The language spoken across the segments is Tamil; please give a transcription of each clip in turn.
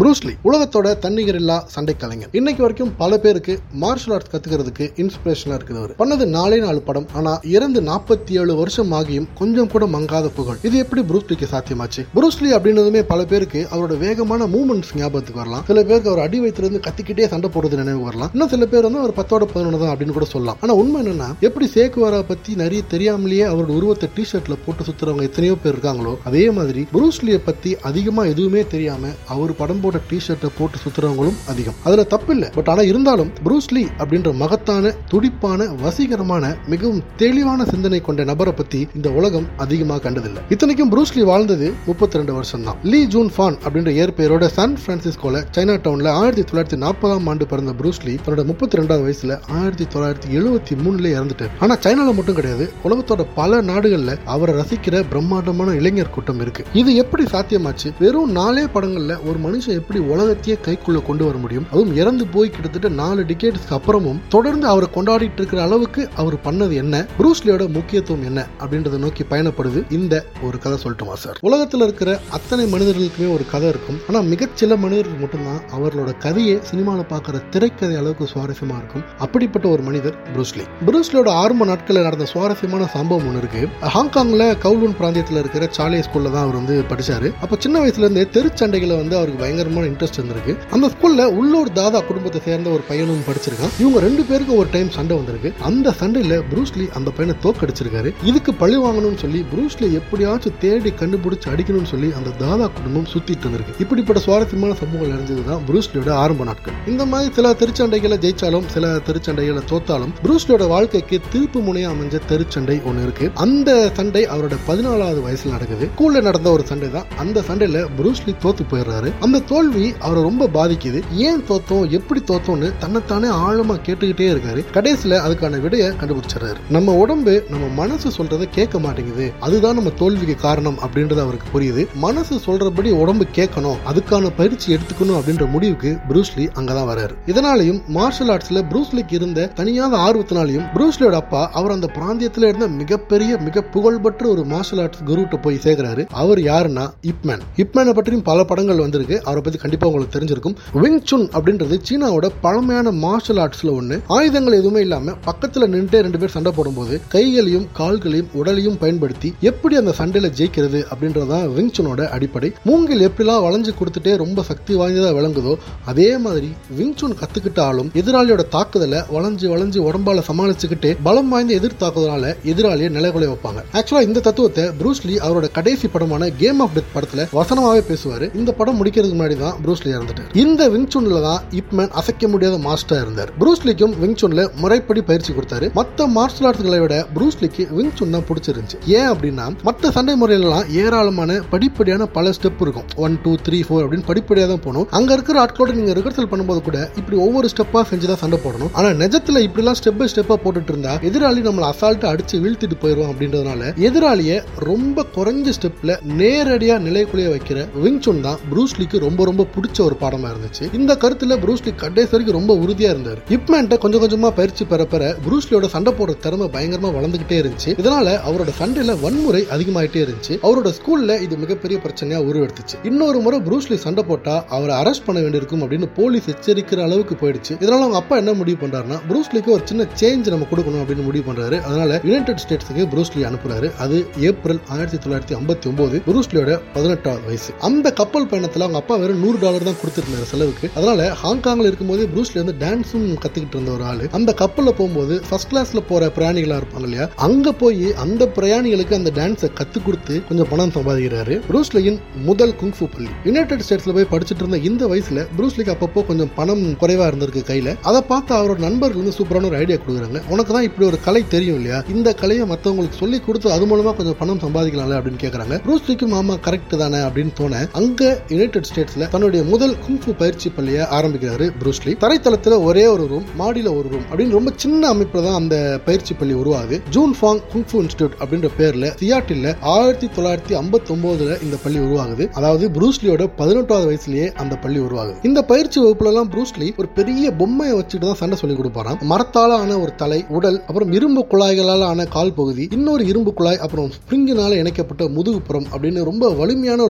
ப்ரூஸ்லி உலகத்தோட தன்னிகரில்லா சண்டை கலைஞர். இன்னைக்கு வரைக்கும் பல பேருக்கு மார்ஷல் ஆர்ட்ஸ் கத்துக்கிறதுக்கு இன்ஸ்பிரேஷனா இருக்கிறவர் பண்ணது நாலே நாலு படம் ஆனா இறந்து நாற்பத்தி ஏழு வருஷம் ஆகியும் கொஞ்சம் கூட மங்காத புகழ். இது எப்படி ப்ரூஸ்லிக்கு சாத்தியமாச்சு? ப்ரூஸ்லி அப்படின்னதுமே பல பேருக்கு அவரோட வேகமான மூவ்மெண்ட்ஸ் ஞாபகத்துக்கு வரலாம். சில பேருக்கு அவர் அடி வைத்திருந்து கத்திக்கிட்டே சண்டை போடுறது நினைவு வரலாம். இன்னும் சில பேர் வந்து அவர் பத்தோட பதினொன்று தான் அப்படின்னு கூட சொல்லலாம். ஆனா உண்மை என்னன்னா எப்படி சேக்குவாரா பத்தி நிறைய தெரியாமலேயே அவரோட உருவத்தை டி ஷர்ட்ல போட்டு சுத்துறவங்க எத்தனையோ பேர் இருக்காங்களோ அதே மாதிரி ப்ரூஸ்லியை பத்தி அதிகமா எதுவுமே தெரியாம அவர் படம் போட்ட டி ஷர்ட்டை போட்டு சுத்துறவங்களும் அதிகம். அதுல தப்பில்லை. பட் ஆனா இருந்தாலும் ப்ரூஸ்லி அப்படின்ற மகத்தான துடிப்பான வசீகரமான மிகவும் தெளிவான சிந்தனை கொண்ட நபரை பத்தி இந்த உலகம் அதிகமா கண்டதில்லை. இத்தனைக்கும் ப்ரூஸ்லி வாழ்ந்தது முப்பத்தி ரெண்டு வருஷம் தான் லீ ஜூன் ஃபான் அப்படின்ற ஏற்பெயரோட சான் பிரான்சிஸ்கோல சைனா டவுன்ல ஆயிரத்தி தொள்ளாயிரத்தி நாற்பதாம் ஆண்டு பிறந்த ப்ரூஸ்லி தன்னோட முப்பத்தி ரெண்டாவது வயசுல ஆயிரத்தி தொள்ளாயிரத்தி எழுபத்தி மூணுல இறந்துட்டார். ஆனா சைனால மட்டும் கிடையாது உலகத்தோட பல நாடுகள்ல அவரை ரசிக்கிற பிரம்மாண்டமான இளைஞர் கூட்டம் இருக்கு. இது எப்படி சாத்தியமாச்சு? வெறும் நாலே படங்கள்ல ஒரு மனுஷன் எப்படி உலகத்தையே கைக்குள்ள கொண்டு வர முடியும்? அதுவும் இறந்து போய் கிட்டத்தட்ட நாலு டிகேட்ஸ்க்கு அப்புறமும் தொடர்ந்து அவரை கொண்டாடிட்டு இருக்கிற அளவுக்கு அவர் பண்ணது என்ன? ப்ரூஸ்லியோட முக்கியத்துவம் என்ன? அப்படின்றத நோக்கி பயணப்படுது இந்த ஒரு கதை சொல்லட்டுமா சார் உலகத்துல இருக்கிற அத்தனை மனிதர்களுக்குமே ஒரு கதை இருக்கும். ஆனால் மிகச்சில மனிதர்கள் மட்டும்தான் அவர்களோட கதையை சினிமாவில் பார்க்குற திரைக்கதை அளவுக்கு சுவாரஸ்யமா இருக்கும். அப்படிப்பட்ட ஒரு மனிதர் ப்ரூஸ்லி ப்ரூஸ்லியோட ஆரம்ப நாட்களில் நடந்த சுவாரஸ்யமான சம்பவம் ஒன்று இருக்கு. ஹாங்காங்ல கவுலூன் பிராந்தியத்தில் இருக்கிற சாலே ஸ்கூல்ல தான் அவர் வந்து படிச்சாரு. அப்போ சின்ன வயசுல இருந்தே தெருச்சண்டைகளை வந்து அவருக்கு பயங்கர பயங்கரமான இன்ட்ரெஸ்ட் இருந்திருக்கு. அந்த ஸ்கூல்ல உள்ளூர் தாதா குடும்பத்தை சேர்ந்த ஒரு பையனும் படிச்சிருக்கான். இவங்க ரெண்டு பேருக்கும் ஒரு டைம் சண்டை வந்திருக்கு. அந்த சண்டையில ப்ரூஸ்லி அந்த பையனை தோக்கடிச்சிருக்காரு இதுக்கு பழி வாங்கணும்னு சொல்லி ப்ரூஸ்லி எப்படியாச்சும் தேடி கண்டுபிடிச்சு அடிக்கணும்னு சொல்லி அந்த தாதா குடும்பம் சுத்திட்டு இருந்திருக்கு. இப்படிப்பட்ட சுவாரஸ்யமான சம்பவங்கள் நடந்ததுதான் ப்ரூஸ்லியோட ஆரம்ப நாட்கள். இந்த மாதிரி சில திருச்சண்டைகளை ஜெயிச்சாலும் சில திருச்சண்டைகளை தோத்தாலும் ப்ரூஸ்லியோட வாழ்க்கைக்கு திருப்பு முனையா அமைஞ்ச திருச்சண்டை ஒன்று இருக்கு. அந்த சண்டை அவரோட பதினாலாவது வயசுல நடக்குது. ஸ்கூல்ல நடந்த ஒரு சண்டை தான் அந்த சண்டையில ப்ரூஸ்லி தோத்து போயிடுறாரு. அந்த தோல்வி அவரை ரொம்ப பாதிக்குது. ஏன் தோத்தோம்? எப்படி தோத்தோம்னு தன்னைத்தானே ஆழமா கேட்டுக்கிட்டே இருக்காரு. கடைசியில அதுக்கான விடையை கண்டுபிடிச்சிடுறாரு. நம்ம உடம்பு நம்ம மனசு சொல்றதை கேட்க மாட்டேங்குது. அதுதான் நம்ம தோல்விக்கு காரணம் அப்படின்றது அவருக்கு புரியுது. மனசு சொல்றபடி உடம்பு கேட்கணும். அதுக்கான பயிற்சி எடுத்துக்கணும் அப்படின்ற முடிவுக்கு ப்ரூஸ்லி அங்கதான் வராரு இதனாலையும் மார்ஷல் ஆர்ட்ஸ்ல ப்ரூஸ்லிக்கு இருந்த தனியாத ஆர்வத்தினாலையும் ப்ரூஸ்லியோட அப்பா அவர் அந்த பிராந்தியத்துல இருந்த மிகப்பெரிய மிக புகழ்பெற்ற ஒரு மார்ஷல் ஆர்ட்ஸ் குருட்ட போய் சேர்க்கிறாரு. அவர் யாருன்னா இப்மேன். இப்மேனை பற்றியும் பல படங்கள் வந்திருக்கு. அவரை பத்தி கண்டிப்பா உங்களுக்கு தெரிஞ்சிருக்கும். விங் சுன் அப்படின்றது சீனாவோட பழமையான மார்ஷல் ஆர்ட்ஸ்ல ஒண்ணு. ஆயுதங்கள் எதுவுமே இல்லாம பக்கத்துல நின்று ரெண்டு பேர் சண்டை போடும்போது கைகளையும் கால்களையும் உடலையும் பயன்படுத்தி எப்படி அந்த சண்டையில ஜெயிக்கிறது அப்படின்றதான் விங் சுனோட அடிப்படை. மூங்கில் எப்படிலாம் வளைஞ்சு கொடுத்துட்டே ரொம்ப சக்தி வாய்ந்ததா விளங்குதோ அதே மாதிரி விங் சுன் கற்றுக்கிட்டாலும் எதிராளியோட தாக்குதலை வளைஞ்சு வளைஞ்சு உடம்பால சமாளிச்சுக்கிட்டு பலம் வாய்ந்த எதிர் தாக்குதலால எதிராளியை நிலைகுலை வைப்பாங்க. ஆக்சுவலா இந்த தத்துவத்தை ப்ரூஸ்லி அவரோட கடைசி படமான கேம் ஆஃப் டெத் படத்துல வசனமாவே பேசுவாரு. இந்த படம் முடிக்கிறதுக்கு முன்னாடி முன்னாடி தான் ப்ரூஸ்லி இறந்துட்டார். இந்த விங்சுன்ல தான் இப்மேன் அசைக்க முடியாத மாஸ்டரா இருந்தார். ப்ரூஸ்லிக்கும் விங்சுன்ல முறைப்படி பயிற்சி கொடுத்தாரு. மத்த மார்ஷல் ஆர்ட்ஸ்களை விட ப்ரூஸ்லிக்கு விங்சுன் தான் பிடிச்சிருந்துச்சு. ஏன் அப்படின்னா மத்த சண்டை முறையிலலாம் ஏராளமான படிப்படியான பல ஸ்டெப் இருக்கும். ஒன் டூ த்ரீ ஃபோர் அப்படின்னு படிப்படியா தான் போகணும். அங்க இருக்கிற ஆட்களோட நீங்க ரிஹர்சல் பண்ணும்போது கூட இப்படி ஒவ்வொரு ஸ்டெப்பா செஞ்சுதான் சண்டை போடணும். ஆனா நிஜத்துல இப்படிலாம் ஸ்டெப் பை ஸ்டெப்பா போட்டுட்டு இருந்தா எதிராளி நம்மள அசால்ட்டா அடிச்சு வீழ்த்திட்டு போயிடும் அப்படின்றதுனால எதிராளிய ரொம்ப குறைஞ்ச ஸ்டெப்ல நேரடியா நிலைக்குலைய வைக்கிற விங்சுன் தான் ப்ரூஸ்லிக்கு ரொம்ப ரொம்ப பிடிச்ச ஒரு பாடமா இருந்துச்சு. இந்த கருத்துல புரூஸ்லி கடைசி வரைக்கும் ரொம்ப உறுதியா இருந்தார். இப்மேன்ட்ட கொஞ்சம் கொஞ்சமா பயிற்சி பெற பெற ப்ரூஸ்லியோட சண்டை போடுற திறமை பயங்கரமா வளர்ந்துகிட்டே இருந்துச்சு. இதனால அவரோட சண்டையில வன்முறை அதிகமாயிட்டே இருந்துச்சு. அவரோட ஸ்கூல்ல இது மிகப்பெரிய பிரச்சனையா உருவெடுத்துச்சு. இன்னொரு முறை புரூஸ்லி சண்டை போட்டா அவரை அரெஸ்ட் பண்ண வேண்டியிருக்கும் அப்படின்னு போலீஸ் எச்சரிக்கிற அளவுக்கு போயிடுச்சு. இதனால அவங்க அப்பா என்ன முடிவு பண்றாருன்னா புரூஸ்லிக்கு ஒரு சின்ன சேஞ்ச் நம்ம கொடுக்கணும் அப்படின்னு முடிவு பண்றாரு. அதனால யுனைடெட் ஸ்டேட்ஸுக்கு ப்ரூஸ்லி அனுப்புறாரு. அது ஏப்ரல் ஆயிரத்தி தொள்ளாயிரத்தி ஐம்பத்தி ஒன்பது புரூஸ்லியோட பதினெட்டாவது வயசு. அந்த கப்பல் பயணத்துல அவங்க அப்பா வெறும் வெறும் நூறு டாலர் தான் கொடுத்துருந்தாரு செலவுக்கு. அதனால ஹாங்காங்ல இருக்கும்போது ப்ரூஸ்ல இருந்து டான்ஸும் கத்துக்கிட்டு இருந்த ஒரு ஆளு. அந்த கப்பல்ல போகும்போது ஃபர்ஸ்ட் கிளாஸ்ல போற பிரயாணிகளா இருப்பாங்க இல்லையா? அங்க போய் அந்த பிரயாணிகளுக்கு அந்த டான்ஸை கத்து கொடுத்து கொஞ்சம் பணம் சம்பாதிக்கிறாரு. ப்ரூஸ்லியின் முதல் குங்ஃபு பள்ளி. யுனைடெட் ஸ்டேட்ஸ்ல போய் படிச்சுட்டு இருந்த இந்த வயசுல ப்ரூஸ்லிக்கு அப்பப்போ கொஞ்சம் பணம் குறைவா இருந்திருக்கு கையில. அதை பார்த்து அவரோட நண்பர்கள் வந்து சூப்பரான ஒரு ஐடியா கொடுக்குறாங்க. உனக்கு தான் இப்படி ஒரு கலை தெரியும் இல்லையா? இந்த கலையை மத்தவங்களுக்கு சொல்லி கொடுத்து அது மூலமா கொஞ்சம் பணம் சம்பாதிக்கலாம்ல அப்படின்னு கேக்குறாங்க. ப்ரூஸ்லிக்கும் ஆமா கரெக்ட் தானே அப்படின்னு தோண அங்க யுனைடெட் ஸ்டேட்ஸ் ஸ்டேட்ஸ்ல தன்னுடைய முதல் குங்ஃபு பயிற்சி பள்ளியை ஆரம்பிக்கிறாரு ப்ரூஸ்லி தரைத்தளத்துல ஒரே ஒரு ரூம் மாடியில ஒரு ரூம் அப்படின்னு ரொம்ப சின்ன அமைப்புல தான் அந்த பயிற்சி பள்ளி உருவாகுது. ஜூன் ஃபாங் குங்ஃபு இன்ஸ்டியூட் அப்படின்ற பேர்ல சியாட்டில் ஆயிரத்தி தொள்ளாயிரத்தி ஐம்பத்தி ஒன்பதுல இந்த பள்ளி உருவாகுது. அதாவது ப்ரூஸ்லியோட பதினெட்டாவது வயசுலயே அந்த பள்ளி உருவாகுது. இந்த பயிற்சி வகுப்புல எல்லாம் ப்ரூஸ்லி ஒரு பெரிய பொம்மையை வச்சுட்டு தான் சண்டை சொல்லி கொடுப்பாராம். மரத்தால ஆன ஒரு தலை உடல் அப்புறம் இரும்பு குழாய்களால ஆன கால் பகுதி இன்னொரு இரும்பு குழாய் அப்புறம் ஸ்பிரிங்கினால இணைக்கப்பட்ட முதுகுப்புறம் அப்படின்னு ரொம்ப வலிமையான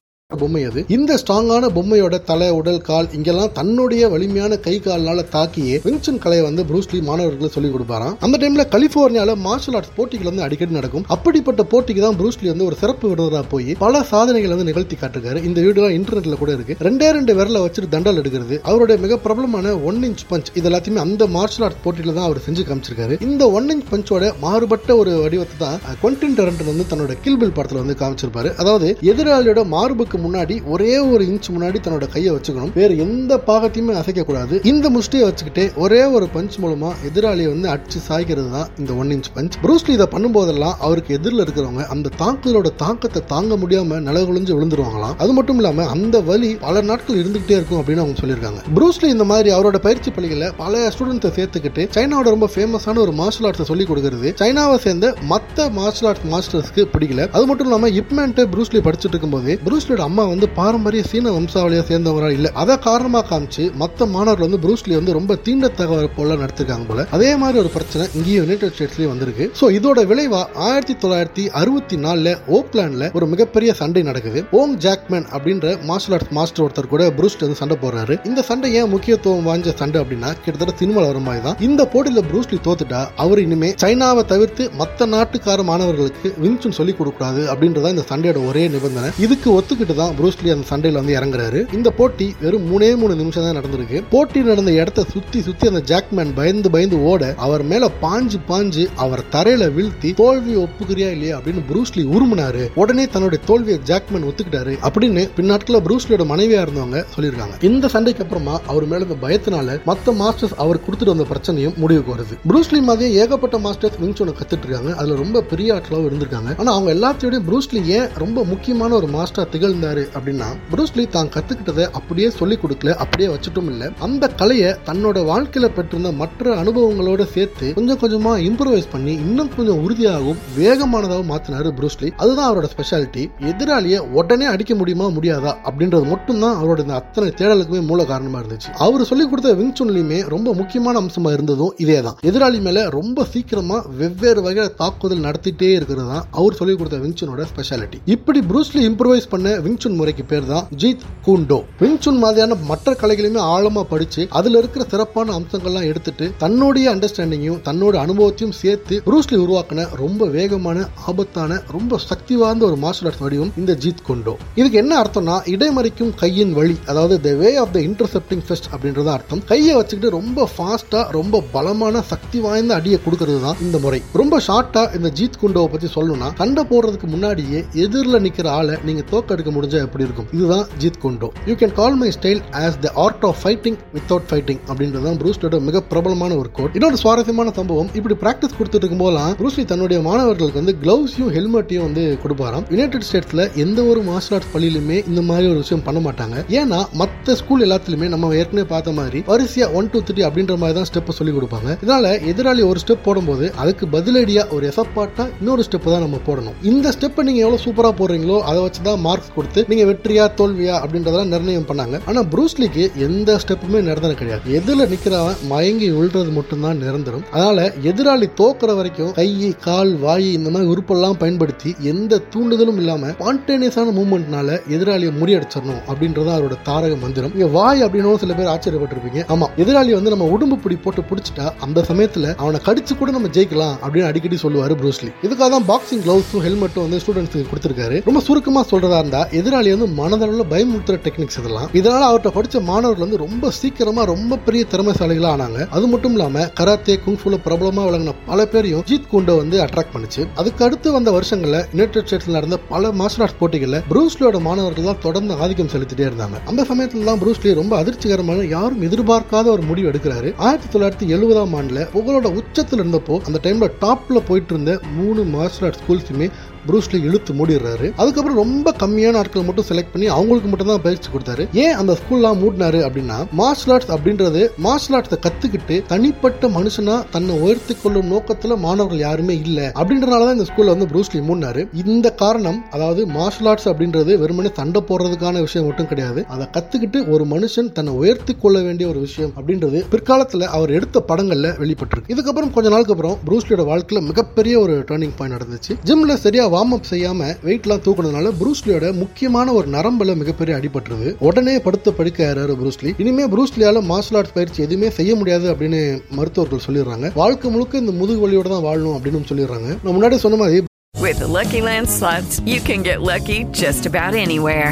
பொம்மை அது. இந்த ஸ்ட்ராங்கான பொம்மையோட தலை உடல் கால் இங்கெல்லாம் தன்னுடைய வலிமையான கை கால்னால தாக்கியே விங்சன் கலையை வந்து ப்ரூஸ்லி மாணவர்களுக்கு சொல்லிக் கொடுப்பாராம். அந்த டைம்ல கலிபோர்னியால மார்ஷல் ஆர்ட்ஸ் போட்டிகள் வந்து அடிக்கடி நடக்கும். அப்படிப்பட்ட போட்டிக்கு தான் ப்ரூஸ்லி வந்து ஒரு சிறப்பு விருந்தரா போய் பல சாதனைகள் வந்து நிகழ்த்தி காட்டுக்காரு இந்த வீடியோ இன்டர்நெட்ல கூட இருக்கு. ரெண்டே ரெண்டு விரல வச்சுட்டு தண்டல் எடுக்கிறது. அவருடைய மிக பிரபலமான ஒன் இன்ச் பஞ்ச் இது எல்லாத்தையுமே அந்த மார்ஷல் ஆர்ட்ஸ் போட்டியில தான் அவர் செஞ்சு காமிச்சிருக்காரு. இந்த ஒன் இன்ச் பஞ்சோட மாறுபட்ட ஒரு வடிவத்தை தான் கொண்டின் டெரண்டன் வந்து தன்னோட கில்பில் படத்துல வந்து காமிச்சிருப்பாரு. அதாவது எதிராளியோட மார்புக்கு முன்னாடி ஒரே ஒரு இன்ச் முன்னாடி தன்னோட கையை வச்சுக்கணும். வேற எந்த பாகத்தையுமே அசைக்க கூடாது இந்த முஷ்டியை வச்சுக்கிட்டே ஒரே ஒரு பஞ்ச் மூலமா எதிராளியை வந்து அடிச்சு சாய்க்கிறது தான் இந்த ஒன் இன்ச் பஞ்ச் ப்ரூஸ்லி இதை பண்ணும்போதெல்லாம் அவருக்கு எதிரில் இருக்கிறவங்க அந்த தாக்குதலோட தாக்கத்தை தாங்க முடியாம நிலகுழிஞ்சு விழுந்துருவாங்களாம். அது மட்டும் இல்லாம அந்த வலி பல நாட்கள் இருந்துகிட்டே இருக்கும் அப்படின்னு அவங்க சொல்லியிருக்காங்க. ப்ரூஸ்லி இந்த மாதிரி அவரோட பயிற்சி பள்ளிகளில் பல ஸ்டூடெண்ட்ஸை சேர்த்துக்கிட்டு சைனாவோட ரொம்ப ஃபேமஸான ஒரு மார்ஷல் ஆர்ட்ஸை சொல்லி கொடுக்கறது. சைனாவை சேர்ந்த மத்த மார்ஷல் ஆர்ட்ஸ் மாஸ்டர்ஸ்க்கு பிடிக்கல. அது மட்டும் இல்லாம இப்மேன்ட்டு ப்ரூஸ்லி படிச்சுட்டு இருக்கும்போது ப்ரூஸ்லியோட அம்மா வந்து பாரம்பரிய சீன வம்சாவளியை சேர்ந்தவங்களா இல்லை. அதை காரணமாக காமிச்சு மற்ற மாணவர்கள் வந்து ப்ரூஸ்லி வந்து ரொம்ப தீண்டத்தகவல் போல நடத்திருக்காங்க போல. அதே மாதிரி ஒரு பிரச்சனை இங்கேயும் யுனைடெட் ஸ்டேட்ஸ்லயும் வந்திருக்கு. ஸோ இதோட விளைவா ஆயிரத்தி தொள்ளாயிரத்தி அறுபத்தி நாலுல ஓக்லாண்ட்ல ஒரு மிகப்பெரிய சண்டை நடக்குது. ஓங் ஜாக்மேன் அப்படின்ற மார்ஷல் ஆர்ட்ஸ் மாஸ்டர் ஒருத்தர் கூட ப்ரூஸ்லி வந்து சண்டை போடுறாரு. இந்த சண்டை ஏன் முக்கியத்துவம் வாய்ந்த சண்டை அப்படின்னா கிட்டத்தட்ட சினிமாவில் வர மாதிரி தான். இந்த போட்டியில ப்ரூஸ்லி தோத்துட்டா அவர் இனிமே சைனாவை தவிர்த்து மற்ற நாட்டுக்கார மாணவர்களுக்கு வின்சுன் சொல்லி கொடுக்கூடாது அப்படின்றத இந்த சண்டையோட ஒரே நிபந்தனை. இதுக்கு ஒத்துக்கிட்டு தான் ப்ரூஸ்லி அந்த சண்டையில் வந்து இறங்குறாரு. இந்த போட்டி வெறும் மூணே மூணு நிமிஷம் தான் நடந்திருக்கு. போட்டி நடந்த இடத்த சுத்தி சுத்தி அந்த ஜாக்மேன் பயந்து பயந்து ஓட அவர் மேல பாஞ்சு பாஞ்சு அவர் தரையில வீழ்த்தி தோல்வி ஒப்புக்கிறியா இல்லையா அப்படின்னு ப்ரூஸ்லி உருமுனாரு. உடனே தன்னுடைய தோல்வியை ஜாக்மேன் ஒத்துக்கிட்டாரு. அப்படின்னு பின்னாட்கள ப்ரூஸ்லியோட மனைவியா இருந்தவங்க சொல்லியிருக்காங்க. இந்த சண்டைக்கு அப்புறமா அவர் மேல இந்த பயத்தினால மத்த மாஸ்டர்ஸ் அவர் கொடுத்துட்டு வந்த பிரச்சனையும் முடிவுக்கு வருது. ப்ரூஸ்லி மாதிரியே ஏகப்பட்ட மாஸ்டர்ஸ் விங்சோனை கத்துட்டு இருக்காங்க. அதுல ரொம்ப பெரிய ஆட்களாவும் இருந்திருக்காங்க. ஆனா அவங்க எல்லாத்தையோடய ப்ரூஸ்லி ஏன் ரொம்ப முக்கியமான ஒரு மாஸ்டர் திகழ்ந்தாரு அப்படின்னா புரூஸ்லி தான் கத்துக்கிட்டதை அப்படியே சொல்லிக் கொடுக்கல அப்படியே வச்சுட்டும் இல்லை. அந்த கலையை தன்னோட வாழ்க்கையில பெற்றிருந்த மற்ற அனுபவங்களோட சேர்த்து கொஞ்சம் கொஞ்சமா இம்ப்ரூவைஸ் பண்ணி இன்னும் கொஞ்சம் உறுதியாகவும் வேகமானதாகவும் மாத்தினாரு புரூஸ்லி அதுதான் அவரோட ஸ்பெஷாலிட்டி எதிராளியை உடனே அடிக்க முடியுமா முடியாதா அப்படின்றது மட்டும்தான் அவரோட இந்த அத்தனை தேடலுக்குமே மூல காரணமா இருந்துச்சு. அவர் சொல்லிக் கொடுத்த விங்சுன்லையுமே ரொம்ப முக்கியமான அம்சமா இருந்ததும் இதே தான். எதிராளி மேல ரொம்ப சீக்கிரமா வெவ்வேறு வகையில தாக்குதல் நடத்திட்டே இருக்கிறது தான் அவர் சொல்லி கொடுத்த விங்சுனோட ஸ்பெஷாலிட்டி இப்படி ப்ரூஸ்லி இம்ப்ரூவைஸ் பண்ண விங்சுன் முறைக்கு பேர் தான் ஜீத் கூண்டோ. விங்சுன் மாதிரியான மற்ற கலைகளையுமே ஆழமா படிச்சு அதுல இருக்கிற சிறப்பான அம்சங்கள்லாம் எடுத்துட்டு தன்னுடைய அண்டர்ஸ்டாண்டிங்கையும் தன்னோட அனுபவத்தையும் சேர்த்து புரூஸ்லி உருவாக்கின ரொம்ப வேகமான ஆபத்தான ரொம்ப சக்தி வாய்ந்த ஒரு மார்ஷல் ஆர்ட்ஸ் வடிவம் இந்த ஜீத் கொண்டோ. இதுக்கு என்ன அர்த்தம்னா இடைமறிக்கும் கையின் வழி அதாவது the way of the intercepting fist அப்படின்றத அர்த்தம். கையை வச்சுக்கிட்டு ரொம்ப ஃபாஸ்டா ரொம்ப பலமான சக்தி வாய்ந்த அடியை கொடுக்கறது தான் இந்த முறை. ரொம்ப ஷார்ட்டா இந்த ஜீத் குண்டோவை பத்தி சொல்லணும்னா சண்டை போடுறதுக்கு முன்னாடியே எதிரில் நிக்கிற ஆளை நீங்க தோக்கெடுக்க முடிஞ்சா எப்படி இருக்கும்? இதுதான் Jeet Kune Do. You can call my style as the art of fighting without fighting அப்படின்றது தான் ப்ரூஸ்லியோட மிக பிரபலமான ஒரு கோட் இன்னொரு சுவாரஸ்யமான சம்பவம் இப்படி பிராக்டிஸ் கொடுத்துட்டு இருக்கும் போலாம் ப்ரூஸ்லி தன்னுடைய மாணவர்களுக்கு வந்து கிளவுஸையும் ஹெல்மெட்டையும் வந்து கொடுப்பாராம். யுனைடெட் ஸ்டேட்ஸ்ல எந்த ஒரு மார்ஷல் ஆர்ட்ஸ் பள்ளியிலுமே இந்த மாதிரி ஒரு விஷயம் பண்ண மாட்டாங்க. ஏன்னா மற்ற ஸ்கூல் எல்லாத்துலயுமே நம்ம ஏற்கனவே பார்த்த மாதிரி வரிசையா ஒன் டூ த்ரீ அப்படின்ற மாதிரி தான் ஸ்டெப் சொல்லி கொடுப்பாங்க. இதனால எதிராளி ஒரு ஸ்டெப் போடும்போது அதுக்கு பதிலடியா ஒரு எசப்பாட்டா இன்னொரு ஸ்டெப் தான் நம்ம போடணும். இந்த ஸ்டெப்பை நீங்க எவ்வளவு சூப்பரா போடுறீங்களோ அதை வச்சு தான் மார்க்ஸ் கொடுத்து கொடுத்து நீங்க வெற்றியா தோல்வியா? அப்படின்றதெல்லாம் நிர்ணயம் பண்ணாங்க. ஆனா ப்ரூஸ்லிக்கு எந்த ஸ்டெப்புமே நிரந்தரம் கிடையாது. எதுல நிக்கிறவன் மயங்கி விழுறது மட்டும்தான் நிரந்தரம். அதனால எதிராளி தோக்குற வரைக்கும் கை கால் வாய் இந்த மாதிரி உறுப்பெல்லாம் பயன்படுத்தி எந்த தூண்டுதலும் இல்லாம ஸ்பான்டேனியஸான மூவ்மெண்ட்னால எதிராளியை முறியடிச்சிடணும் அப்படின்றது அவரோட தாரக மந்திரம். இங்க வாய் அப்படின்னு சில பேர் ஆச்சரியப்பட்டிருப்பீங்க. ஆமா எதிராளி வந்து நம்ம உடம்பு பிடி போட்டு பிடிச்சிட்டா அந்த சமயத்துல அவனை கடிச்சு கூட நம்ம ஜெயிக்கலாம் அப்படின்னு அடிக்கடி சொல்லுவாரு ப்ரூஸ்லி இதுக்காக தான் பாக்ஸிங் கிளவுஸும் ஹெல்மெட்டும் வந்து ஸ்டூடெண்ட்ஸ்க்கு கொடுத்துருக்காரு. ரொம்ப சுருக்கமா சொல்றதா இருந்தா எதிராளி வந்து மனதளவில் பயமுறுத்துற டெக்னிக்ஸ் இதெல்லாம். இதனால அவர்கிட்ட படிச்ச மாணவர்கள் வந்து ரொம்ப சீக்கிரமா ரொம்ப பெரிய திறமைசாலிகளா ஆனாங்க. அது மட்டும் இல்லாம கராத்தே குங்ஃபுல பிரபலமா விளங்கின பல பேரையும் ஜீத் குண்டை வந்து அட்ராக்ட் பண்ணுச்சு. அதுக்கு அடுத்து வந்த வருஷங்கள்ல யுனைடெட் ஸ்டேட்ஸ்ல நடந்த பல மார்ஷல் ஆர்ட்ஸ் போட்டிகள்ல ப்ரூஸ்லியோட மாணவர்கள் தான் தொடர்ந்து ஆதிக்கம் செலுத்திட்டே இருந்தாங்க. அந்த சமயத்துல தான் ப்ரூஸ்லி ரொம்ப அதிர்ச்சிகரமான யாரும் எதிர்பார்க்காத ஒரு முடிவு எடுக்கிறாரு. ஆயிரத்தி தொள்ளாயிரத்தி எழுபதாம் ஆண்டுல புகழோட உச்சத்தில் இருந்தப்போ அந்த டைம்ல டாப்ல போயிட்டு இருந்த மூணு மார்ஷல் ஆர்ட்ஸ் ஸ்கூல்ஸுமே ப்ரூஸ்லி இழுத்து மூடிடுறாரு. அதுக்கப்புறம் ரொம்ப கம்மியான ஆட்களை மட்டும் செலக்ட் பண்ணி அவங்களுக்கு மட்டும் தான் பயிற்சி கொடுத்தாரு. ஏன் அந்த ஸ்கூல்லாம் மூடினாரு அப்படின்னா மார்ஷல் ஆர்ட்ஸ் அப்படின்றது மார்ஷல் ஆர்ட்ஸை கத்துக்கிட்டு தனிப்பட்ட மனுஷனா தன்னை உயர்த்தி கொள்ளும் நோக்கத்துல மாணவர்கள் யாருமே இல்ல அப்படின்றனாலதான் இந்த ஸ்கூல்ல வந்து ப்ரூஸ்லி மூடினாரு. இந்த காரணம் அதாவது மார்ஷல் ஆர்ட்ஸ் அப்படின்றது வெறுமனே சண்டை போடுறதுக்கான விஷயம் மட்டும் கிடையாது. அதை கத்துக்கிட்டு ஒரு மனுஷன் தன்னை உயர்த்தி கொள்ள வேண்டிய ஒரு விஷயம் அப்படின்றது பிற்காலத்துல அவர் எடுத்த படங்கள்ல வெளிப்பட்டிருக்கு. இதுக்கப்புறம் கொஞ்ச நாளுக்கு அப்புறம் ப்ரூஸ்லியோட வாழ்க்கையில மிகப்பெரிய ஒரு டேர்னிங் பாயிண்ட் நடந்துச்சு. ஜிம்ல சரியா வார்ம் அப் செய்யாம வெயிட்லாம் தூக்குனதுனால ப்ரூஸ்லியோட முக்கியமான ஒரு நரம்புல மிகப்பெரிய அடிபட்டுருது. உடனே படுத்த படுக்க ஆறாரு ப்ரூஸ்லி இனிமே ப்ரூஸ்லியால மார்ஷல் ஆர்ட்ஸ் பயிற்சி எதுவுமே செய்ய முடியாது அப்படின்னு மருத்துவர்கள் சொல்லிடுறாங்க. வாழ்க்கை முழுக்க இந்த முதுகு வலியோட தான் வாழணும் அப்படின்னு சொல்லிடுறாங்க. நான் முன்னாடி சொன்ன மாதிரி With the Lucky Land slots, you can get lucky just about anywhere.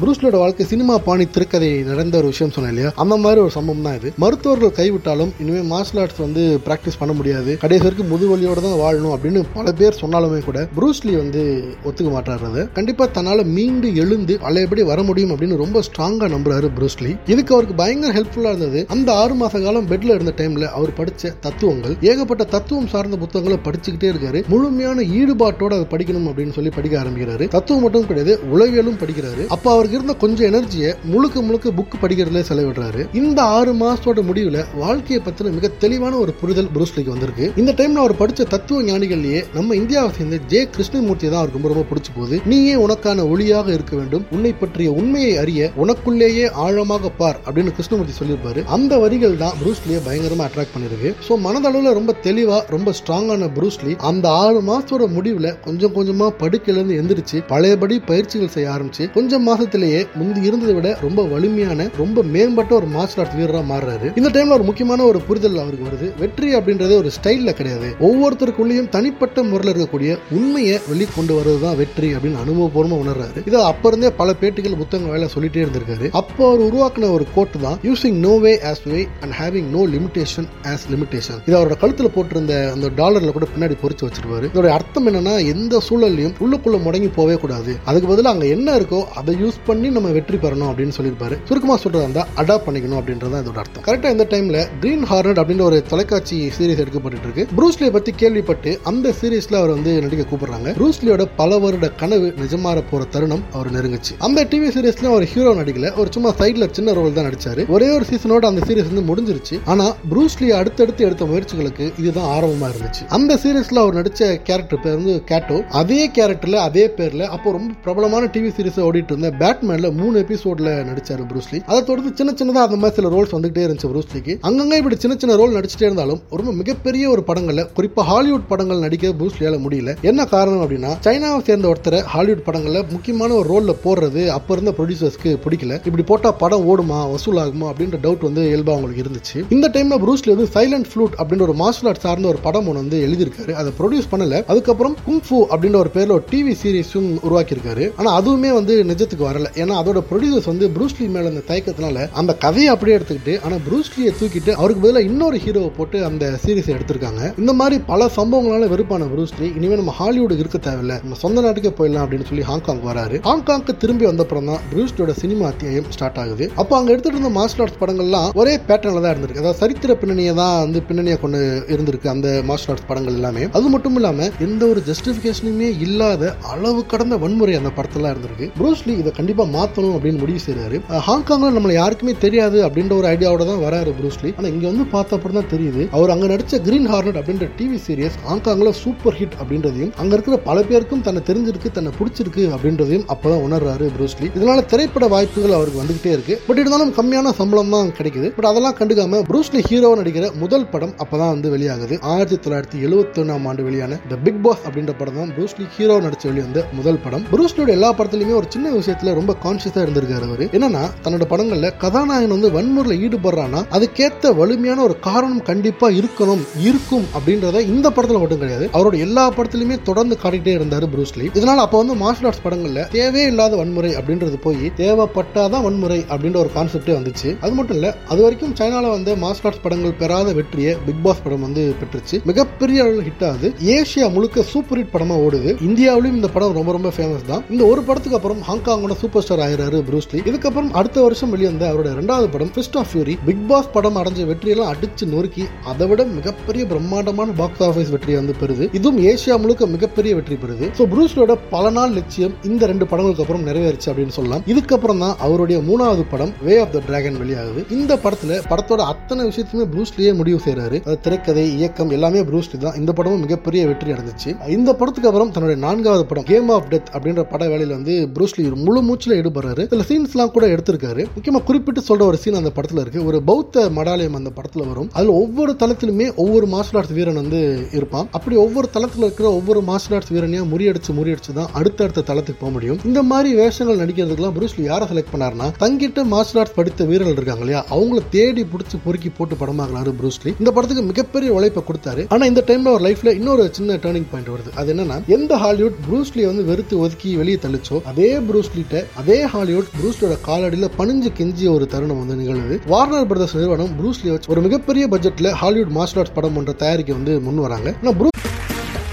புருஷ்லோட வாழ்க்கை சினிமா பாணி திரைக்கதை நடந்த ஒரு விஷயம் சொன்னேன் இல்லையா? அந்த மாதிரி ஒரு சம்பவம் தான் இது. மருத்துவர்கள் கைவிட்டாலும் இனிமே மார்ஷல் ஆர்ட்ஸ் வந்து பிராக்டிஸ் பண்ண முடியாது. கடைசி வரைக்கும் முதுவலியோட தான் வாழணும் அப்படின்னு பல பேர் சொன்னாலுமே கூட புரூஸ்லி வந்து ஒத்துக்க மாட்டாரு கண்டிப்பா தன்னால மீண்டு எழுந்து பழையபடி வர முடியும் அப்படின்னு ரொம்ப ஸ்ட்ராங்கா நம்புறாரு புரூஸ்லி இதுக்கு அவருக்கு பயங்கர ஹெல்ப்ஃபுல்லா இருந்தது. அந்த ஆறு மாச காலம் பெட்ல இருந்த டைம்ல அவர் படிச்ச தத்துவங்கள் ஏகப்பட்ட தத்துவம் சார்ந்த புத்தகங்களை படிச்சுக்கிட்டே இருக்காரு. முழுமையான ஈடுபாட்டோட அதை படிக்கணும் அப்படின்னு சொல்லி படிக்க ஆரம்பிக்கிறாரு. தத்துவம் மட்டும் கிடையாது உளவியலும் படிக்கிறாரு. அப்ப அவருக்கு இருந்த கொஞ்சம் எனர்ஜியை முழுக்க முழுக்க புக் படிக்கிறதுல செலவிடுறாரு. இந்த ஆறு மாசத்தோட முடிவுல வாழ்க்கையை பத்தின மிக தெளிவான ஒரு புரிதல் புரூஸ்லிக்கு வந்திருக்கு. இந்த டைம்ல அவர் படிச்ச தத்துவ ஞானிகள்லயே நம்ம இந்தியாவை சேர்ந்த ஜே கிருஷ்ணமூர்த்தி தான் அவருக்கு ரொம்ப ரொம்ப பிடிச்ச போகுது நீயே உனக்கான ஒளியாக இருக்க வேண்டும். உன்னை பற்றிய உண்மையை அறிய உனக்குள்ளேயே ஆழமாக பார் அப்படின்னு கிருஷ்ணமூர்த்தி சொல்லியிருப்பாரு. அந்த வரிகள் தான் புரூஸ்லியை பயங்கரமா அட்ராக்ட் பண்ணிருக்கு. ஸோ மனதளவுல ரொம்ப தெளிவா ரொம்ப ஸ்ட்ராங்கான புரூஸ்லி அந்த ஆறு மாசத்தோட முடிவுல கொஞ்சம் கொஞ்சமா படுக்கையில இருந்து எந்திரிச்சு பழையபடி பயிற்சிகள் செய்ய ஆரம்பிச்சு கொஞ்சம் மாசத்திலேயே முந்தி இருந்ததை விட ரொம்ப வலிமையான ரொம்ப மேம்பட்ட ஒரு மார்ஷல் ஆர்ட் வீரரா மாறுறாரு. இந்த டைம்ல ஒரு முக்கியமான ஒரு புரிதல் அவருக்கு வருது. வெற்றி அப்படின்றது ஒரு ஸ்டைல்ல கிடையாது. ஒவ்வொருத்தருக்குள்ளேயும் தனிப்பட்ட முறையில் இருக்கக்கூடிய உண்மையை வெளிக்கொண்டு வருவது தான் வெற்றி அப்படின்னு அனுபவபூர்வமா உணர்றாரு. இதை அப்ப இருந்தே பல பேட்டிகள் புத்தகங்கள் வேலை சொல்லிட்டே இருந்திருக்காரு. அப்போ அவர் உருவாக்கின ஒரு கோட் தான் using no way as way and having no limitation as limitation இது அவரோட கழுத்துல போட்டிருந்த அந்த டாலர்ல கூட பின்னாடி பொறிச்சு வச்சிருவாரு இதோட அர்த்தம் என்னன்னா எந்த சூழல்லையும் உள்ளுக்குள்ள முடங்கி போவே கூடாது. அதுக்கு பதிலா அங்க என்ன இருக்கோ அதை யூஸ் பண்ணி நம்ம வெற்றி பெறணும் அப்படின்னு சொல்லியிருப்பாரு. சுருக்கமாக சொல்றதா இருந்தா அடாப்ட் பண்ணிக்கணும் அப்படின்றத இதோட அர்த்தம். கரெக்டாக இந்த டைமில் கிரீன் ஹார்னட் அப்படின்ற ஒரு தொலைக்காட்சி சீரிஸ் எடுக்கப்பட்டு இருக்கு ப்ரூஸ்லியை பற்றி கேள்விப்பட்டு அந்த சீரிஸ்ல அவர் வந்து நடிக்க கூப்பிடுறாங்க. ப்ரூஸ்லியோட பல வருட கனவு நிஜமாற போற தருணம் அவர் நெருங்குச்சு. அந்த டிவி சீரிஸ்ல ஒரு ஹீரோ நடிக்கல. ஒரு சும்மா சைட்ல சின்ன ரோல் தான் நடிச்சாரு. ஒரே ஒரு சீசனோட அந்த சீரீஸ் வந்து முடிஞ்சிருச்சு. ஆனா ப்ரூஸ்லி அடுத்தடுத்து எடுத்த முயற்சிகளுக்கு இதுதான் ஆரம்பமாக இருந்துச்சு. அந்த சீரிஸ்ல அவர் நடிச்ச கேரக்டர் பேர் வந்து கேட்டோ அதே கேரக்டர்ல அதே பேர்ல அப்போ ரொம்ப பிரபலமான டிவி சீரிஸ் ஓடிட்டு இருந்த பேட் பேட்மேன்ல மூணு எபிசோட்ல நடிச்சாரு ப்ரூஸ்லி அதை தொடர்ந்து சின்ன சின்னதா அந்த மாதிரி சில ரோல்ஸ் வந்துகிட்டே இருந்துச்சு ப்ரூஸ்லிக்கு அங்கங்க இப்படி சின்ன சின்ன ரோல் நடிச்சிட்டே இருந்தாலும் ரொம்ப மிகப்பெரிய ஒரு படங்கள்ல குறிப்பா ஹாலிவுட் படங்கள் நடிக்க ப்ரூஸ்லியால முடியல. என்ன காரணம் அப்படின்னா சைனாவை சேர்ந்த ஒருத்தரை ஹாலிவுட் படங்கள்ல முக்கியமான ஒரு ரோல்ல போடுறது அப்ப இருந்த ப்ரொடியூசர்ஸ்க்கு பிடிக்கல. இப்படி போட்டா படம் ஓடுமா வசூல் ஆகுமா அப்படின்ற டவுட் வந்து இயல்பா அவங்களுக்கு இருந்துச்சு. இந்த டைம்ல ப்ரூஸ்லி வந்து சைலண்ட் ஃப்ளூட் அப்படின்ற ஒரு மார்ஷல் ஆர்ட் சார்ந்த ஒரு படம் ஒன்று வந்து எழுதியிருக்காரு. அதை ப்ரொடியூஸ் பண்ணல. அதுக்கப்புறம் குங்ஃபு அப்படின்ற ஒரு பேர்ல ஒரு டிவி சீரிஸும் உருவாக்கியிருக்காரு. ஆனா அதுவுமே வந்து நிஜத்துக்கு வர வரல. ஏன்னா அதோட ப்ரொடியூசர்ஸ் வந்து ப்ரூஸ்லி மேல அந்த தயக்கத்தினால அந்த கதையை அப்படியே எடுத்துக்கிட்டு ஆனா ப்ரூஸ்லியை தூக்கிட்டு அவருக்கு பதிலாக இன்னொரு ஹீரோவை போட்டு அந்த சீரிஸை எடுத்திருக்காங்க. இந்த மாதிரி பல சம்பவங்களால வெறுப்பான ப்ரூஸ்லி இனிமேல் நம்ம ஹாலிவுட் இருக்க தேவையில்ல. நம்ம சொந்த நாட்டுக்கே போயிடலாம் அப்படின்னு சொல்லி ஹாங்காங் வராரு. ஹாங்காங்க்கு திரும்பி வந்தப்புறம் தான் ப்ரூஸ்லியோட சினிமா அத்தியாயம் ஸ்டார்ட் ஆகுது. அப்போ அங்க எடுத்துட்டு இருந்த மார்ஷல் ஆர்ட்ஸ் படங்கள்லாம் ஒரே பேட்டர்ல தான் இருந்திருக்கு. அதாவது சரித்திர பின்னணியை தான் வந்து பின்னணியை கொண்டு இருந்திருக்கு அந்த மார்ஷல் ஆர்ட்ஸ் படங்கள் எல்லாமே. அது மட்டும் இல்லாம எந்த ஒரு ஜஸ்டிபிகேஷனுமே இல்லாத அளவு கடந்த வன்முறை அந்த படத்தெல்லாம் இருந்திருக்கு. ப்ரூஸ்லி இதை கண்டிப்பா மாத்தணும் அப்படின்னு முடிவு செய்றாரு. ஹாங்காங்கில் ஹாங்காங்ல யாருக்குமே தெரியாது அப்படின்ற ஒரு ஐடியாவோட தான் வராரு ப்ரூஸ்லி ஆனா இங்க வந்து பார்த்த அப்புறம் தான் தெரியுது. அவர் அங்க நடிச்ச கிரீன் ஹார்னட் அப்படின்ற டிவி சீரியஸ் ஹாங்காங்ல சூப்பர் ஹிட் அப்படின்றதையும் அங்க இருக்கிற பல பேருக்கும் தன்னை தெரிஞ்சிருக்கு தன்னை பிடிச்சிருக்கு அப்படின்றதையும் அப்பதான் உணர்றாரு ப்ரூஸ்லி இதனால திரைப்பட வாய்ப்புகள் அவருக்கு வந்துகிட்டே இருக்கு. பட் இருந்தாலும் கம்மியான சம்பளம் தான் கிடைக்குது. பட் அதெல்லாம் கண்டுக்காம ப்ரூஸ்லி ஹீரோ நடிக்கிற முதல் படம் அப்பதான் வந்து வெளியாகுது. ஆயிரத்தி தொள்ளாயிரத்தி எழுபத்தி ஒன்னாம் ஆண்டு வெளியான த பிக் பாஸ் அப்படின்ற படம் தான் ப்ரூஸ்லி ஹீரோ நடிச்சு வெளிவந்த முதல் படம். ப்ரூஸ்லியோட எல்லா படத்துலயுமே ஒரு சின்ன விஷயத்துல ரொம்ப கான்சியஸா இருந்திருக்காரு அவரு. என்னன்னா தன்னோட படங்கள்ல கதாநாயகன் வந்து வன்முறையில் ஈடுபடுறான்னா அதுக்கேத்த வலிமையான ஒரு காரணம் கண்டிப்பா இருக்கணும் இருக்கும் அப்படின்றத இந்த படத்துல மட்டும் கிடையாது. அவரோட எல்லா படத்துலயுமே தொடர்ந்து காட்டிட்டே இருந்தாரு ப்ரூஸ்லி இதனால அப்ப வந்து மார்ஷல் ஆர்ட்ஸ் படங்கள்ல தேவையே இல்லாத வன்முறை அப்படின்றது போய் தேவைப்பட்டாதான் வன்முறை அப்படின்ற ஒரு கான்செப்டே வந்துச்சு. அது மட்டும் இல்ல அது வரைக்கும் சைனால வந்த மார்ஷல் ஆர்ட்ஸ் படங்கள் பெறாத வெற்றியை பிக் பாஸ் படம் வந்து பெற்றுச்சு. மிகப்பெரிய அளவில் ஹிட் ஆகுது. ஏசியா முழுக்க சூப்பர் ஹிட் படமா ஓடுது. இந்தியாவிலும் இந்த படம் ரொம்ப ரொம்ப ஃபேமஸ் தான். இந்த ஒரு படத்துக்கு அப்புறம் ஹாங்காங்கோட சூப்பர் ஸ்டார் ஆகிறாரு ப்ரூஸ்லி இதுக்கப்புறம் அடுத்த வருஷம் வெளிவந்த அவரோட ரெண்டாவது படம் Fist of Fury Big Boss படம் அடைஞ்ச வெற்றியெல்லாம் அடிச்சு நொறுக்கி அதை விட மிகப்பெரிய பிரம்மாண்டமான பாக்ஸ் ஆஃபீஸ் வெற்றியை வந்து பெறுது. இதுவும் ஏசியா முழுக்க மிகப்பெரிய வெற்றி பெறுது. ஸோ ப்ரூஸ்லியோட பல நாள் லட்சியம் இந்த ரெண்டு படங்களுக்கு அப்புறம் நிறைவேறுச்சு அப்படின்னு சொல்லலாம். இதுக்கப்புறம் தான் அவருடைய மூணாவது படம் வே ஆஃப் த டிராகன் வெளியாகுது. இந்த படத்துல படத்தோட அத்தனை விஷயத்தையுமே ப்ரூஸ்லியே முடிவு செய்யறாரு அது திரைக்கதை இயக்கம் எல்லாமே ப்ரூஸ்லி தான். இந்த படமும் மிகப்பெரிய வெற்றி அடைஞ்சிச்சு. இந்த படத்துக்கு அப்புறம் தன்னுடைய நான்காவது படம் கேம் ஆஃப் டெத் அப்படின்ற பட வேலையில வந்து ப்ரூஸ்லி முழு மூச்சில் ஈடுபடுறாரு. சில சீன்ஸ்லாம் கூட எடுத்திருக்காரு. முக்கியமாக குறிப்பிட்டு சொல்ற ஒரு சீன் அந்த படத்தில் இருக்கு. ஒரு பௌத்த மடாலயம் அந்த படத்தில் வரும். அதில் ஒவ்வொரு தளத்திலுமே ஒவ்வொரு மார்ஷல் ஆர்ட்ஸ் வீரன் வந்து இருப்பான். அப்படி ஒவ்வொரு தளத்தில் இருக்கிற ஒவ்வொரு மார்ஷல் ஆர்ட்ஸ் வீரனையும் முறியடிச்சு முறியடிச்சு தான் அடுத்தடுத்த தளத்துக்கு போக முடியும். இந்த மாதிரி வேஷங்கள் நடிக்கிறதுக்குலாம் ப்ரூஸ்லி யாரை செலக்ட் பண்ணாருன்னா தங்கிட்ட மார்ஷல் ஆர்ட்ஸ் படித்த வீரர்கள் இருக்காங்க இல்லையா? அவங்கள தேடி பிடிச்சி பொறுக்கி போட்டு படமாக்குறாரு ப்ரூஸ்லி இந்த படத்துக்கு மிகப்பெரிய உழைப்பை கொடுத்தாரு. ஆனா இந்த டைம்ல அவர் லைஃப்ல இன்னொரு சின்ன டேர்னிங் பாயிண்ட் வருது. அது என்னன்னா எந்த ஹாலிவுட் புரூஸ்லி வந்து வெறுத்து ஒதுக்கி வெளியே தள்ளிச்சோ அதே ப்ரூஸ்லிட்ட அதே ஹாலிவுட் ப்ரூஸ்லியோட காலடியில பணிஞ்சு கெஞ்சிய ஒரு தருணம் வந்து நிகழுது வார்னர் பிரதர்ஸ் நிறுவனம் ப்ரூஸ்லி வச்சு ஒரு மிகப்பெரிய பட்ஜெட்ல ஹாலிவுட் மார்ஷல் ஆர்ட்ஸ் படம் ஒன்ற தயாரிக்க வந்து முன் வராங்க ஆனா ப்ரூ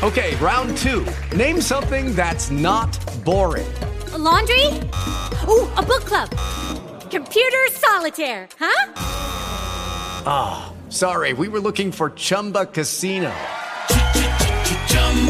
Okay, round two. Name something that's not boring. laundry? Ooh, a book club. Computer solitaire, huh? Ah, sorry, we were looking for Chumba Casino.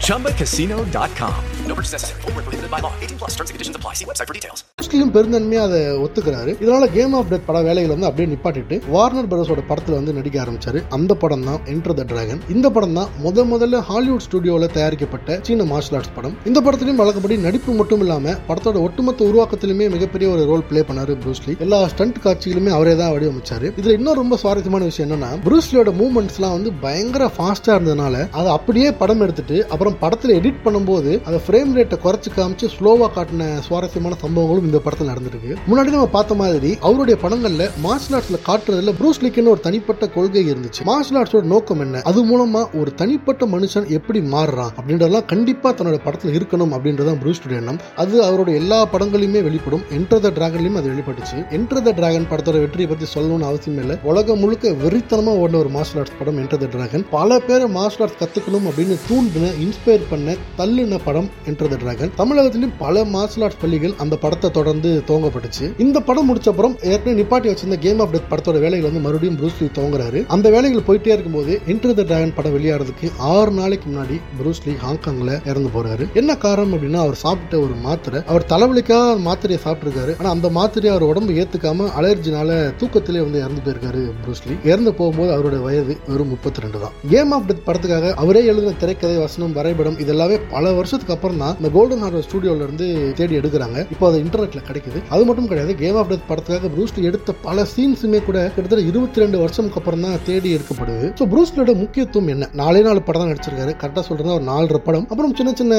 ChumbaCasino.com. No purchase necessary. Void where prohibited by law. 18 plus terms and conditions apply. See website for details. முஸ்லீம் பெருந்தன்மையா அதை ஒத்துக்கிறாரு இதனால கேம் ஆஃப் டெத் பட வேலைகள் வந்து அப்படியே நிப்பாட்டிட்டு வார்னர் பிரதர்ஸோட படத்துல வந்து நடிக்க ஆரம்பிச்சாரு அந்த படம் தான் என்டர் த டிராகன் இந்த படம் தான் முத முதல்ல ஹாலிவுட் ஸ்டுடியோல தயாரிக்கப்பட்ட சீன மார்ஷல் ஆர்ட்ஸ் படம் இந்த படத்திலையும் வழக்கப்படி நடிப்பு மட்டும் இல்லாம படத்தோட ஒட்டுமொத்த உருவாக்கத்திலுமே மிகப்பெரிய ஒரு ரோல் ப்ளே பண்ணாரு ப்ரூஸ்லி எல்லா ஸ்டண்ட் காட்சிகளுமே அவரே தான் வடிவமைச்சாரு இதுல இன்னும் ரொம்ப சுவாரஸ்யமான விஷயம் என்னன்னா ப்ரூஸ்லியோட மூவ்மெண்ட்ஸ் எல்லாம் வந்து பயங்கர ஃபாஸ்டா இருந்ததுனால அதை அப்படியே படம் பார்த்துட்டு அப்புறம் படத்தில் எடிட் பண்ணும்போது அந்த ஃப்ரேம் ரேட்டை குறைச்சி காமிச்சு ஸ்லோவாக காட்டின சுவாரஸ்யமான சம்பவங்களும் இந்த படத்தில் நடந்திருக்கு. முன்னாடி நம்ம பார்த்த மாதிரி அவருடைய படங்களில் மார்ஷல் ஆர்ட்ஸில் காட்டுறதுல ப்ரூஸ் ப்ரூஸ்லிக்குன்னு ஒரு தனிப்பட்ட கொள்கை இருந்துச்சு. மார்ஷல் ஆர்ட்ஸோட நோக்கம் என்ன? அது மூலமா ஒரு தனிப்பட்ட மனுஷன் எப்படி மாறுறான்? அப்படின்றதெல்லாம் கண்டிப்பாக தன்னோட படத்தில் இருக்கணும் அப்படின்றதான் ப்ரூஸ்டோட எண்ணம். அது அவரோட எல்லா படங்களையுமே வெளிப்படும். என்டர் த டிராகன்லையும் அது வெளிப்பட்டுச்சு. என்டர் த டிராகன் படத்தோட வெற்றியை பற்றி சொல்லணும்னு அவசியம் இல்லை. உலகம் முழுக்க வெறித்தனமாக ஓடின ஒரு மார்ஷல் ஆர்ட்ஸ் படம் என்டர் த டிராகன் பல பேர் மார்ஷல் ஆர்ட்ஸ் கற்றுக்கணும் அப்படின்னு தூண்டின இன்ஸ்பயர் பண்ண தள்ளுன படம் என்டர் த டிராகன் தமிழகத்திலும் பல மார்ஷல் ஆர்ட்ஸ் பள்ளிகள் அந்த படத்தை தொடர்ந்து துவங்கப்பட்டுச்சு. இந்த படம் முடிச்ச அப்புறம் ஏற்கனவே நிப்பாட்டி வச்சிருந்த கேம் ஆஃப் டெத் படத்தோட வேலைகள் வந்து மறுபடியும் ப்ரூஸ்லி துவங்குறாரு. அந்த வேலைகள் போயிட்டே இருக்கும்போது என்டர் த டிராகன் படம் வெளியாடுறதுக்கு ஆறு நாளைக்கு முன்னாடி ப்ரூஸ்லி ஹாங்காங்ல இறந்து போறாரு. என்ன காரணம் அப்படின்னா அவர் சாப்பிட்ட ஒரு மாத்திரை. அவர் தலைவலிக்காக மாத்திரையை சாப்பிட்டுருக்காரு. ஆனா அந்த மாத்திரையை அவர் உடம்பு ஏத்துக்காம அலர்ஜினால தூக்கத்திலே வந்து இறந்து போயிருக்காரு ப்ரூஸ்லி இறந்து போகும்போது அவரோட வயது வெறும் முப்பத்தி ரெண்டு தான். கேம் ஆஃப் டெத் படத்துக்காக அவரே எழுதின திரைக்கதை வசனம் வரைபடம் இதெல்லாமே பல வருஷத்துக்கு அப்புறம் தான் இந்த கோல்டன் ஹார்வர் ஸ்டுடியோல இருந்து தேடி எடுக்கிறாங்க. இப்போ அது இன்டர்நெட்ல கிடைக்குது. அது மட்டும் கிடையாது கேம் ஆஃப் டெத் படத்துக்காக ப்ரூஸ்லி எடுத்த பல சீன்ஸுமே கூட கிட்டத்தட்ட இருபத்தி ரெண்டு வருஷத்துக்கு அப்புறம் தான் தேடி எடுக்கப்படுது. ஸோ ப்ரூஸ்லியோட முக்கியத்துவம் என்ன? நாலே நாலு படம் தான் நடிச்சிருக்காரு. கரெக்டாக சொல்றதா ஒரு நாலு படம். அப்புறம் சின்ன சின்ன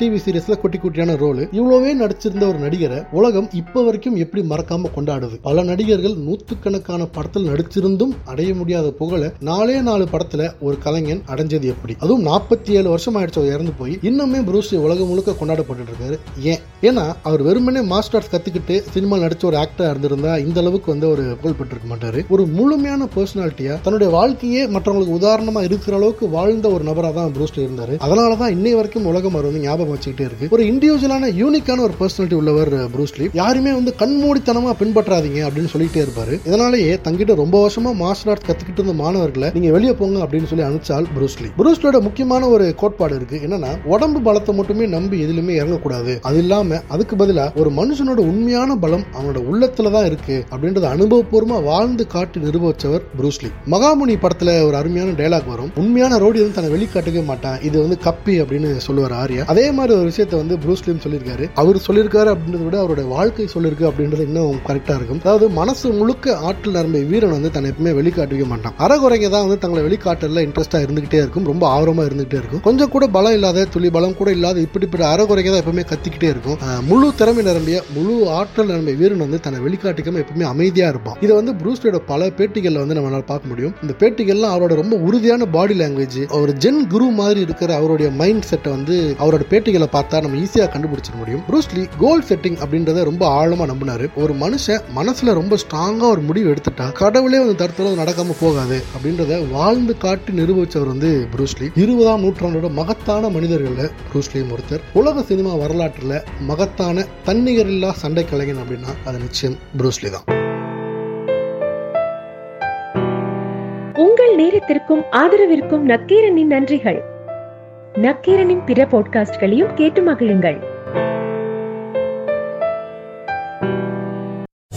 டிவி சீரியஸ்ல குட்டி குட்டியான ரோல் இவ்வளவே நடிச்சிருந்த ஒரு நடிகரை உலகம் இப்போ வரைக்கும் எப்படி மறக்காம கொண்டாடுது? பல நடிகர்கள் நூற்றுக்கணக்கான படத்தில் நடிச்சிருந்தும் அடைய முடியாத புகழை நாலே நாலு படத்துல ஒரு கலைஞன் அடைஞ்சது எப்படி? அதுவும் நாற்பத்தி ஏழு வருஷம் ஆயிடுச்சு அவர் இறந்து போய். இன்னுமே ப்ரூஸ்லி உலகம் முழுக்க கொண்டாடப்பட்டு இருக்காரு. ஏன்? ஏன்னா அவர் வெறுமனே மாஸ்டர் ஆர்ட்ஸ் கத்துக்கிட்டு சினிமா நடிச்ச ஒரு ஆக்டரா இருந்திருந்தா இந்த அளவுக்கு வந்து ஒரு புகழ் பெற்றிருக்க மாட்டாரு. ஒரு முழுமையான பர்சனாலிட்டியா தன்னுடைய வாழ்க்கையே மற்றவங்களுக்கு உதாரணமா இருக்கிற அளவுக்கு வாழ்ந்த ஒரு நபரா தான் ப்ரூஸ்லி இருந்தாரு. அதனாலதான் இன்னை வரைக்கும் உலகம் அவர் வந்து ஞாபகம் வச்சுக்கிட்டே இருக்கு. ஒரு இண்டிவிஜுவலான யூனிக்கான ஒரு பர்சனாலிட்டி உள்ளவர் ப்ரூஸ்லி யாருமே வந்து கண்மூடித்தனமா பின்பற்றாதீங்க அப்படின்னு சொல்லிட்டே இருப்பாரு. இதனாலேயே தங்கிட்ட ரொம்ப வருஷமா மார்ஷல் ஆர்ட்ஸ் கத்துக்கிட்டு இருந்த மாணவர்களை நீங்க வெளியே போங்க அப்படின்னு சொல்லி அனுப்பிச்சால் ப்ரூஸ்லி ப்ரூஸ்லியோட முக்கியமான ஒரு கோட்பாடு இருக்கு. என்னன்னா உடம்பு பலத்தை மட்டுமே நம்பி எதிலுமே இறங்கக்கூடாது. அது இல்லாம அதுக்கு பதிலா ஒரு மனுஷனோட உண்மையான பலம் அவனோட உள்ளத்துல தான் இருக்கு அப்படின்றத அனுபவபூர்வமா வாழ்ந்து காட்டி நிரூபிச்சவர் புரூஸ்லி மகாமுனி படத்துல ஒரு அருமையான டைலாக் வரும். உண்மையான ரோடி வந்து தன்னை வெளிக்காட்டவே மாட்டான். இது வந்து கப்பி அப்படின்னு சொல்லுவார் ஆர்யா. அதே மாதிரி ஒரு விஷயத்த வந்து புரூஸ்லியும் சொல்லியிருக்காரு. அவர் சொல்லியிருக்காரு அப்படின்றத விட அவருடைய வாழ்க்கை சொல்லியிருக்கு அப்படின்றது இன்னும் கரெக்டா இருக்கும். அதாவது மனசு முழுக்க ஆற்றல் நிரம்பிய வீரன் வந்து தன்னை எப்பவுமே வெளிக்காட்டவே மாட்டான். அறகுறைங்க தான் வந்து தங்களை வெளிக்காட்டல இன்ட்ரெஸ்டா இருந்துகிட்டே இருக்கும். ரொம்ப ஆர்வமா இருந்துகிட்டே இருக்கும். கொஞ்சம் கூட பலம் இல்லாத துளி பலம் கூட இல்லாத இப்படிப்பட்ட அறகுறைங்க தான் எப்பவுமே கத்திக்கிட்டே இருக்கும். முழு திறமை நிரம்பிய முழு ஆற்றல் நிரம்பிய வீரன் வந்து தன்னை வெளிக்காட்டிக்காம எப்பவுமே அமைதியா இருப்பான். இதை வந்து ப்ரூஸ்லியோட பல பேட்டிகள்ல வந்து நம்மளால பார்க்க முடியும். இந்த பேட்டிகள்லாம் அவரோட ரொம்ப உறுதியான பாடி லாங்குவேஜ் ஒரு ஜென் குரு மாதிரி இருக்கிற அவருடைய மைண்ட் செட்டை வந்து அவரோட பேட்டிகளை பார்த்தா நம்ம ஈஸியா கண்டுபிடிச்சிட முடியும். ப்ரூஸ்லி கோல் செட்டிங் அப்படின்றத ரொம்ப ஆழமா நம்பினாரு. ஒரு மனுஷன் மனசுல ரொம்ப ஸ்ட்ராங்கா ஒரு முடிவு எடுத்துட்டா கடவுளே வந்து தடுத்தாலும் நடக்காம போகாது அப்படின்றத வாழ்ந்து காட்டி நிரூபிச்சவர் வந்து ப்ரூஸ்லி இருபதாம் நூற்றாண்டோட மகத்தான மனிதர்கள்ல ப்ரூஸ்லியும் ஒருத்தர். உலக சினிமா வரலாற்றில் மகத்தான தன்னிகரில்லா சண்டை கலைஞன் அப்படின்னா அது நிச்சயம் ப்ரூஸ்லி தான். உங்கள் நேரத்திற்கும் ஆதரவிற்கும் நக்கீரனின் நன்றிகள். நக்கீரனின் பிற பாட்காஸ்ட்களையும் கேட்டு மகிழுங்கள்.